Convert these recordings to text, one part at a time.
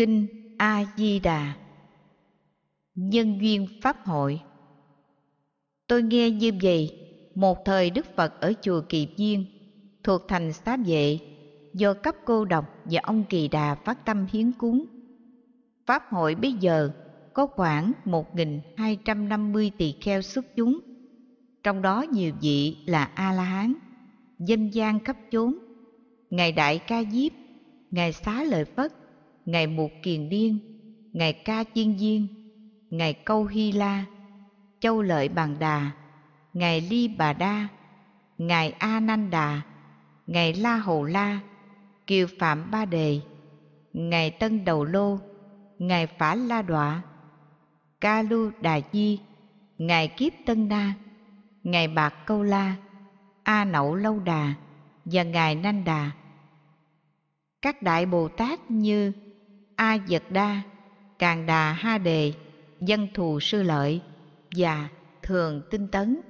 Kinh A Di Đà Nhân duyên pháp hội. Tôi nghe như vậy, một thời Đức Phật ở chùa Kỳ Viên, thuộc thành Xá Vệ, do cấp cô độc và ông Kỳ Đà phát tâm hiến cúng. Pháp hội bây giờ có khoảng 1.250 tỳ kheo xuất chúng, trong đó nhiều vị là A-la-hán, dân gian khắp chốn, Ngài Đại Ca Diếp, Ngài Xá Lợi Phất, Ngài Mục Kiền Điên, Ngài Ca Chiên Diên, Ngài Câu Hy La, Châu Lợi Bàn Đà, Ngài Ly Bà Đa, Ngài A Nan Đà, Ngài La Hầu La, Kiều Phạm Ba Đề, Ngài Tân Đầu Lô, Ngài Phả La Đọa, Ca Lu Đà Di, Ngài Kiếp Tân Na, Ngài Bạc Câu La, A Nậu Lâu Đà và Ngài Nan Đà. Các Đại Bồ Tát như A Dật Đa, Càng Đà Ha Đề, Dân Thù Sư Lợi và Thường Tinh Tấn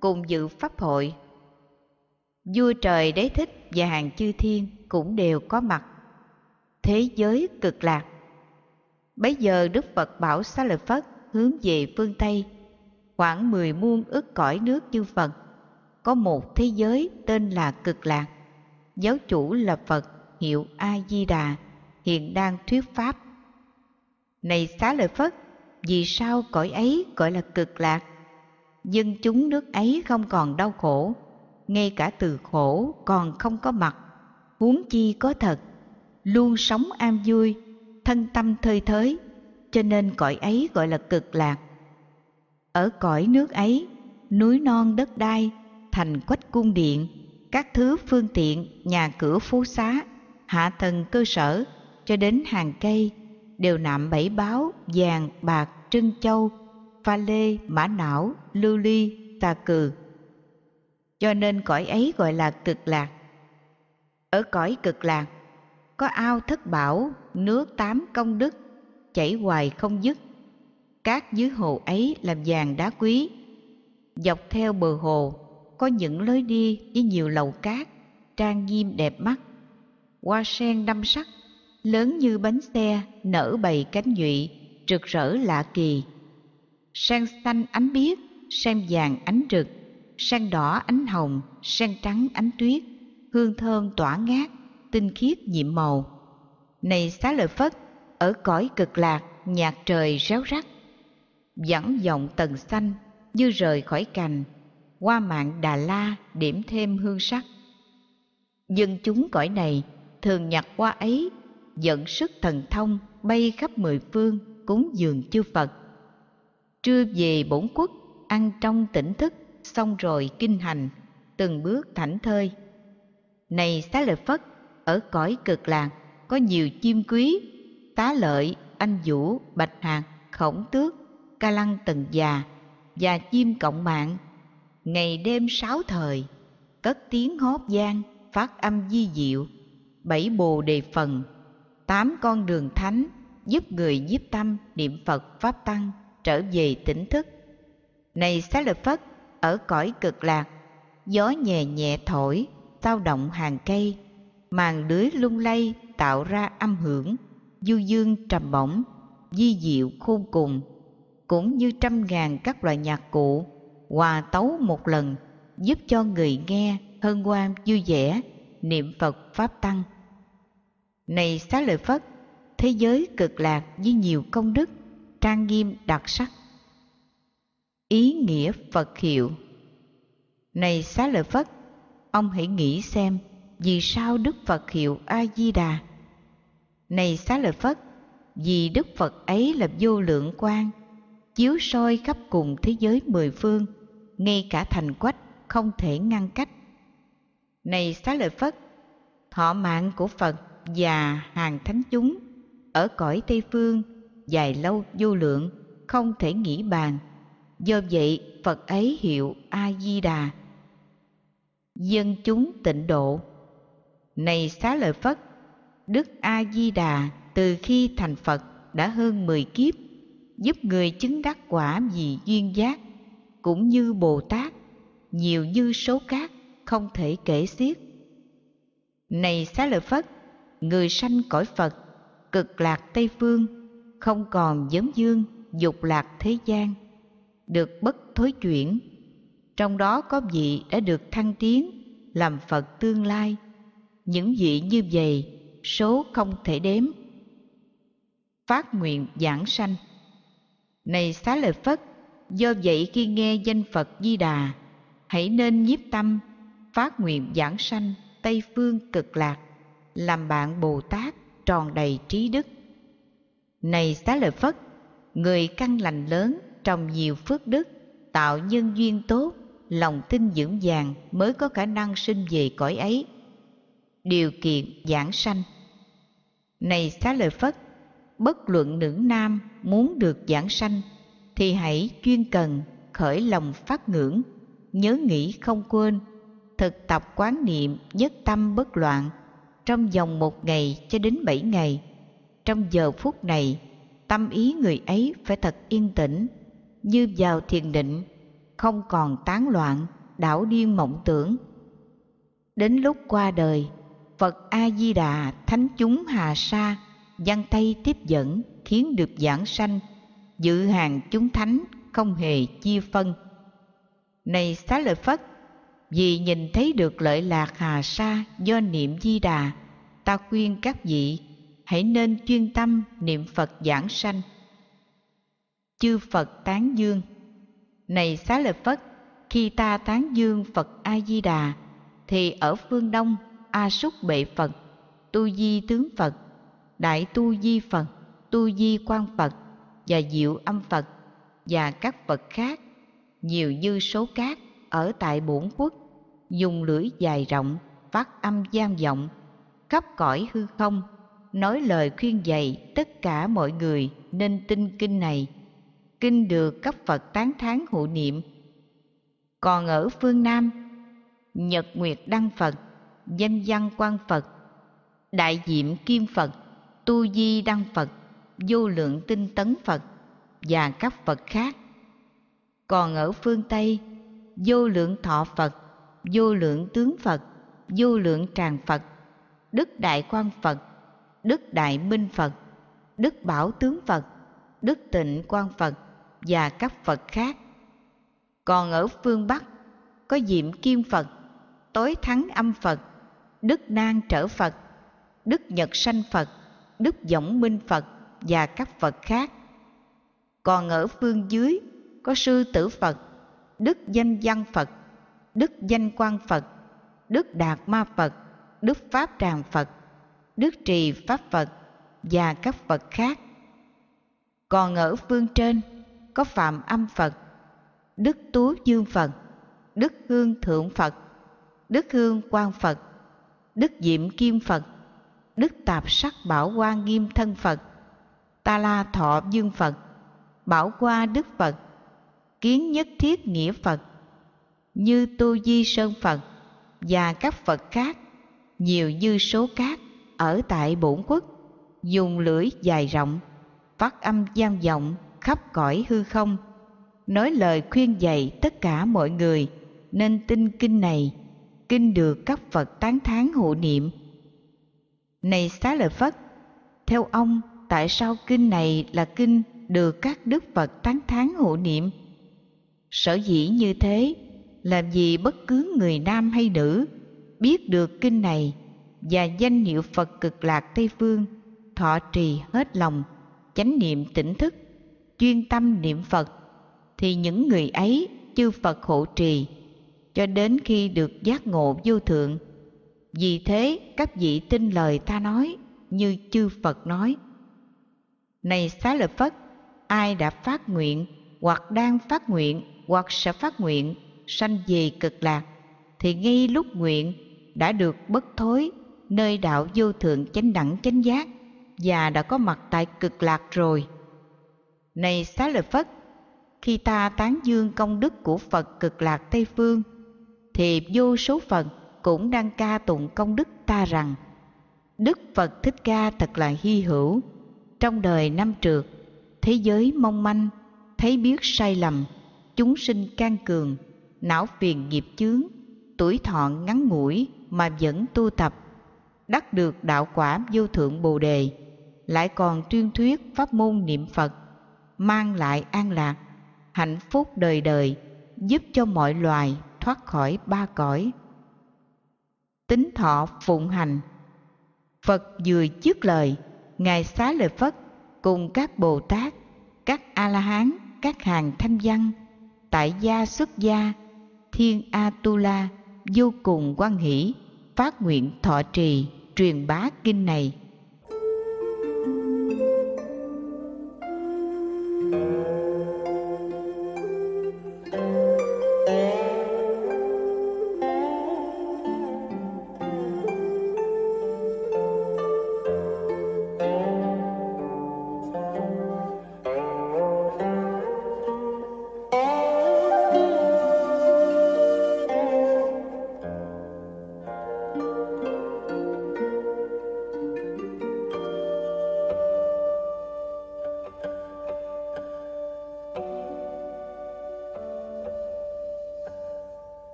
cùng dự pháp hội. Vua trời đế thích và hàng chư thiên cũng đều có mặt. Thế giới cực lạc. Bấy giờ Đức Phật bảo Xá Lợi Phất hướng về phương Tây, khoảng mười muôn ức cõi nước chư Phật. Có một thế giới tên là cực lạc. Giáo chủ là Phật hiệu A-di-đà hiện đang thuyết pháp. Này Xá Lợi Phất, vì sao cõi ấy gọi là cực lạc? Dân chúng nước ấy không còn đau khổ, ngay cả từ khổ còn không có mặt, huống chi có thật, luôn sống an vui, thân tâm thơi thới, cho nên cõi ấy gọi là cực lạc. Ở cõi nước ấy, núi non đất đai, thành quách cung điện, các thứ phương tiện, nhà cửa phú xá, hạ tầng cơ sở cho đến hàng cây, đều nạm bảy báo, vàng, bạc, trân châu, pha lê, mã não, lưu ly, tà cừ. Cho nên cõi ấy gọi là cực lạc. Ở cõi cực lạc, có ao thất bảo, nước tám công đức, chảy hoài không dứt. Cát dưới hồ ấy làm vàng đá quý. Dọc theo bờ hồ, có những lối đi với nhiều lầu cát, trang nghiêm đẹp mắt. Hoa sen đâm sắc lớn như bánh xe, nở bầy cánh nhụy, rực rỡ lạ kỳ. Sen xanh ánh biếc, sen vàng ánh rực, sen đỏ ánh hồng, sen trắng ánh tuyết, hương thơm tỏa ngát, tinh khiết nhiệm màu. Này xá lợi phất, ở cõi cực lạc, nhạc trời réo rắt. Dẫn dòng tầng xanh như rời khỏi cành, qua mạng đà la điểm thêm hương sắc. Dân chúng cõi này thường nhặt hoa ấy dẫn sức thần thông bay khắp mười phương cúng dường chư Phật. Trưa về bổn quốc, ăn trong tỉnh thức, xong rồi kinh hành, từng bước thảnh thơi. Này xá lợi Phất, ở cõi cực lạc có nhiều chim quý, tá lợi, anh vũ, bạch hạt, khổng tước, ca lăng tần già và chim cộng mạng. Ngày đêm sáu thời, cất tiếng hót gian, phát âm di diệu, bảy bồ đề phần, tám con đường thánh giúp người nhiếp tâm niệm Phật Pháp Tăng trở về tỉnh thức. Này Xá Lợi Phất, ở cõi cực lạc, gió nhẹ nhẹ thổi, tao động hàng cây, màn lưới lung lay tạo ra âm hưởng, du dương trầm bổng, di diệu khôn cùng, cũng như trăm ngàn các loại nhạc cụ, hòa tấu một lần, giúp cho người nghe hân hoan vui vẻ, niệm Phật Pháp Tăng. Này xá lợi Phất, thế giới cực lạc với nhiều công đức, trang nghiêm đặc sắc. Ý nghĩa Phật hiệu Này xá lợi Phất, ông hãy nghĩ xem vì sao Đức Phật hiệu A-di-đà. Này xá lợi Phất, vì Đức Phật ấy là vô lượng quan, chiếu soi khắp cùng thế giới mười phương, ngay cả thành quách không thể ngăn cách. Này xá lợi Phất, thọ mạng của Phật và hàng thánh chúng ở cõi Tây Phương dài lâu vô lượng không thể nghĩ bàn. Do vậy Phật ấy hiệu A-di-đà. Dân chúng tịnh độ Này xá lợi Phất, Đức A-di-đà từ khi thành Phật đã hơn mười kiếp, giúp người chứng đắc quả vì duyên giác, cũng như Bồ Tát, nhiều như số cát không thể kể xiết. Này xá lợi Phất, người sanh cõi Phật cực lạc Tây Phương, không còn vấn dương, dục lạc thế gian, được bất thối chuyển. Trong đó có vị đã được thăng tiến, làm Phật tương lai. Những vị như vậy, số không thể đếm. Phát nguyện giảng sanh Này xá lợi Phất, do vậy khi nghe danh Phật Di Đà, hãy nên nhiếp tâm, phát nguyện giảng sanh Tây Phương cực lạc, làm bạn Bồ Tát tròn đầy trí đức. Này xá lợi Phất, người căn lành lớn, trồng nhiều phước đức, tạo nhân duyên tốt, lòng tin vững vàng mới có khả năng sinh về cõi ấy. Điều kiện giảng sanh Này xá lợi Phất, bất luận nữ nam muốn được giảng sanh, thì hãy chuyên cần khởi lòng phát ngưỡng, nhớ nghĩ không quên, thực tập quán niệm nhất tâm bất loạn, trong vòng một ngày cho đến bảy ngày. Trong giờ phút này, tâm ý người ấy phải thật yên tĩnh, như vào thiền định, không còn tán loạn, đảo điên mộng tưởng. Đến lúc qua đời, Phật A-di-đà thánh chúng Hà Sa giăng tay tiếp dẫn khiến được giảng sanh, dự hàng chúng thánh không hề chia phân. Này xá lợi Phất, vì nhìn thấy được lợi lạc hà sa do niệm di đà, ta khuyên các vị, hãy nên chuyên tâm niệm phật giảng sanh. Chư phật tán dương. Này xá lợi phất, khi ta tán dương phật a di đà, thì ở phương đông, a súc bệ phật, tu di tướng phật, đại tu di phật, tu di quan phật và diệu âm phật và các phật khác, nhiều như số cát ở tại bổn quốc dùng lưỡi dài rộng, phát âm gian vọng, khắp cõi hư không, nói lời khuyên dạy tất cả mọi người nên tin kinh này. Kinh được các phật tán thán hộ niệm. Còn ở phương nam, nhật nguyệt đăng phật, danh văn quan phật, đại diệm kim phật, tu di đăng phật, vô lượng tinh tấn phật và các phật khác. Còn ở phương tây, vô lượng thọ phật vô lượng tướng phật, vô lượng tràng phật, đức đại quan phật, đức đại minh phật, đức bảo tướng phật, đức tịnh quan phật và các phật khác. Còn ở phương bắc, có diệm kim phật, tối thắng âm phật, đức nan trở phật, đức nhật sanh phật, đức võng minh phật và các phật khác. Còn ở phương dưới, có sư tử phật, đức danh văn phật đức danh quan phật, đức đạt ma phật, đức pháp tràng phật, đức trì pháp phật và các phật khác. Còn ở phương trên có phạm âm phật, đức tú dương phật, đức hương thượng phật, đức hương quan phật, đức diệm kim phật, đức tạp sắc bảo quan nghiêm thân phật, ta la thọ dương phật, bảo qua đức phật, kiến nhất thiết nghĩa phật như tu di sơn phật và các phật khác, nhiều như số cát ở tại bổn quốc, dùng lưỡi dài rộng, phát âm gian vọng khắp cõi hư không, nói lời khuyên dạy tất cả mọi người, nên tin kinh này, kinh được các phật tán thán hộ niệm. Này xá lợi phất, theo ông, tại sao kinh này là kinh được các đức phật tán thán hộ niệm? Sở dĩ như thế làm gì bất cứ người nam hay nữ biết được kinh này và danh hiệu Phật cực lạc Tây Phương thọ trì hết lòng, chánh niệm tỉnh thức, chuyên tâm niệm Phật, thì những người ấy chư Phật hộ trì, cho đến khi được giác ngộ vô thượng. Vì thế các vị tin lời ta nói như chư Phật nói. Này xá lợi Phất, ai đã phát nguyện hoặc đang phát nguyện hoặc sẽ phát nguyện sanh về cực lạc, thì ngay lúc nguyện đã được bất thối, nơi đạo vô thượng chánh đẳng chánh giác, và đã có mặt tại cực lạc rồi. Này xá lợi phất, khi ta tán dương công đức của phật cực lạc tây phương, thì vô số phật cũng đang ca tụng công đức ta rằng, đức phật thích ca thật là hy hữu, trong đời năm trượt, thế giới mong manh, thấy biết sai lầm, chúng sinh can cường não phiền nghiệp chướng, tuổi thọ ngắn ngủi mà vẫn tu tập, đắc được đạo quả vô thượng bồ đề, lại còn tuyên thuyết pháp môn niệm phật, mang lại an lạc, hạnh phúc đời đời, giúp cho mọi loài thoát khỏi ba cõi. Tính thọ phụng hành. Phật vừa dứt lời, ngài xá lợi phất cùng các bồ tát, các a la hán, các hàng thanh văn, tại gia xuất gia thiên atula vô cùng quan hỷ phát nguyện thọ trì truyền bá kinh này.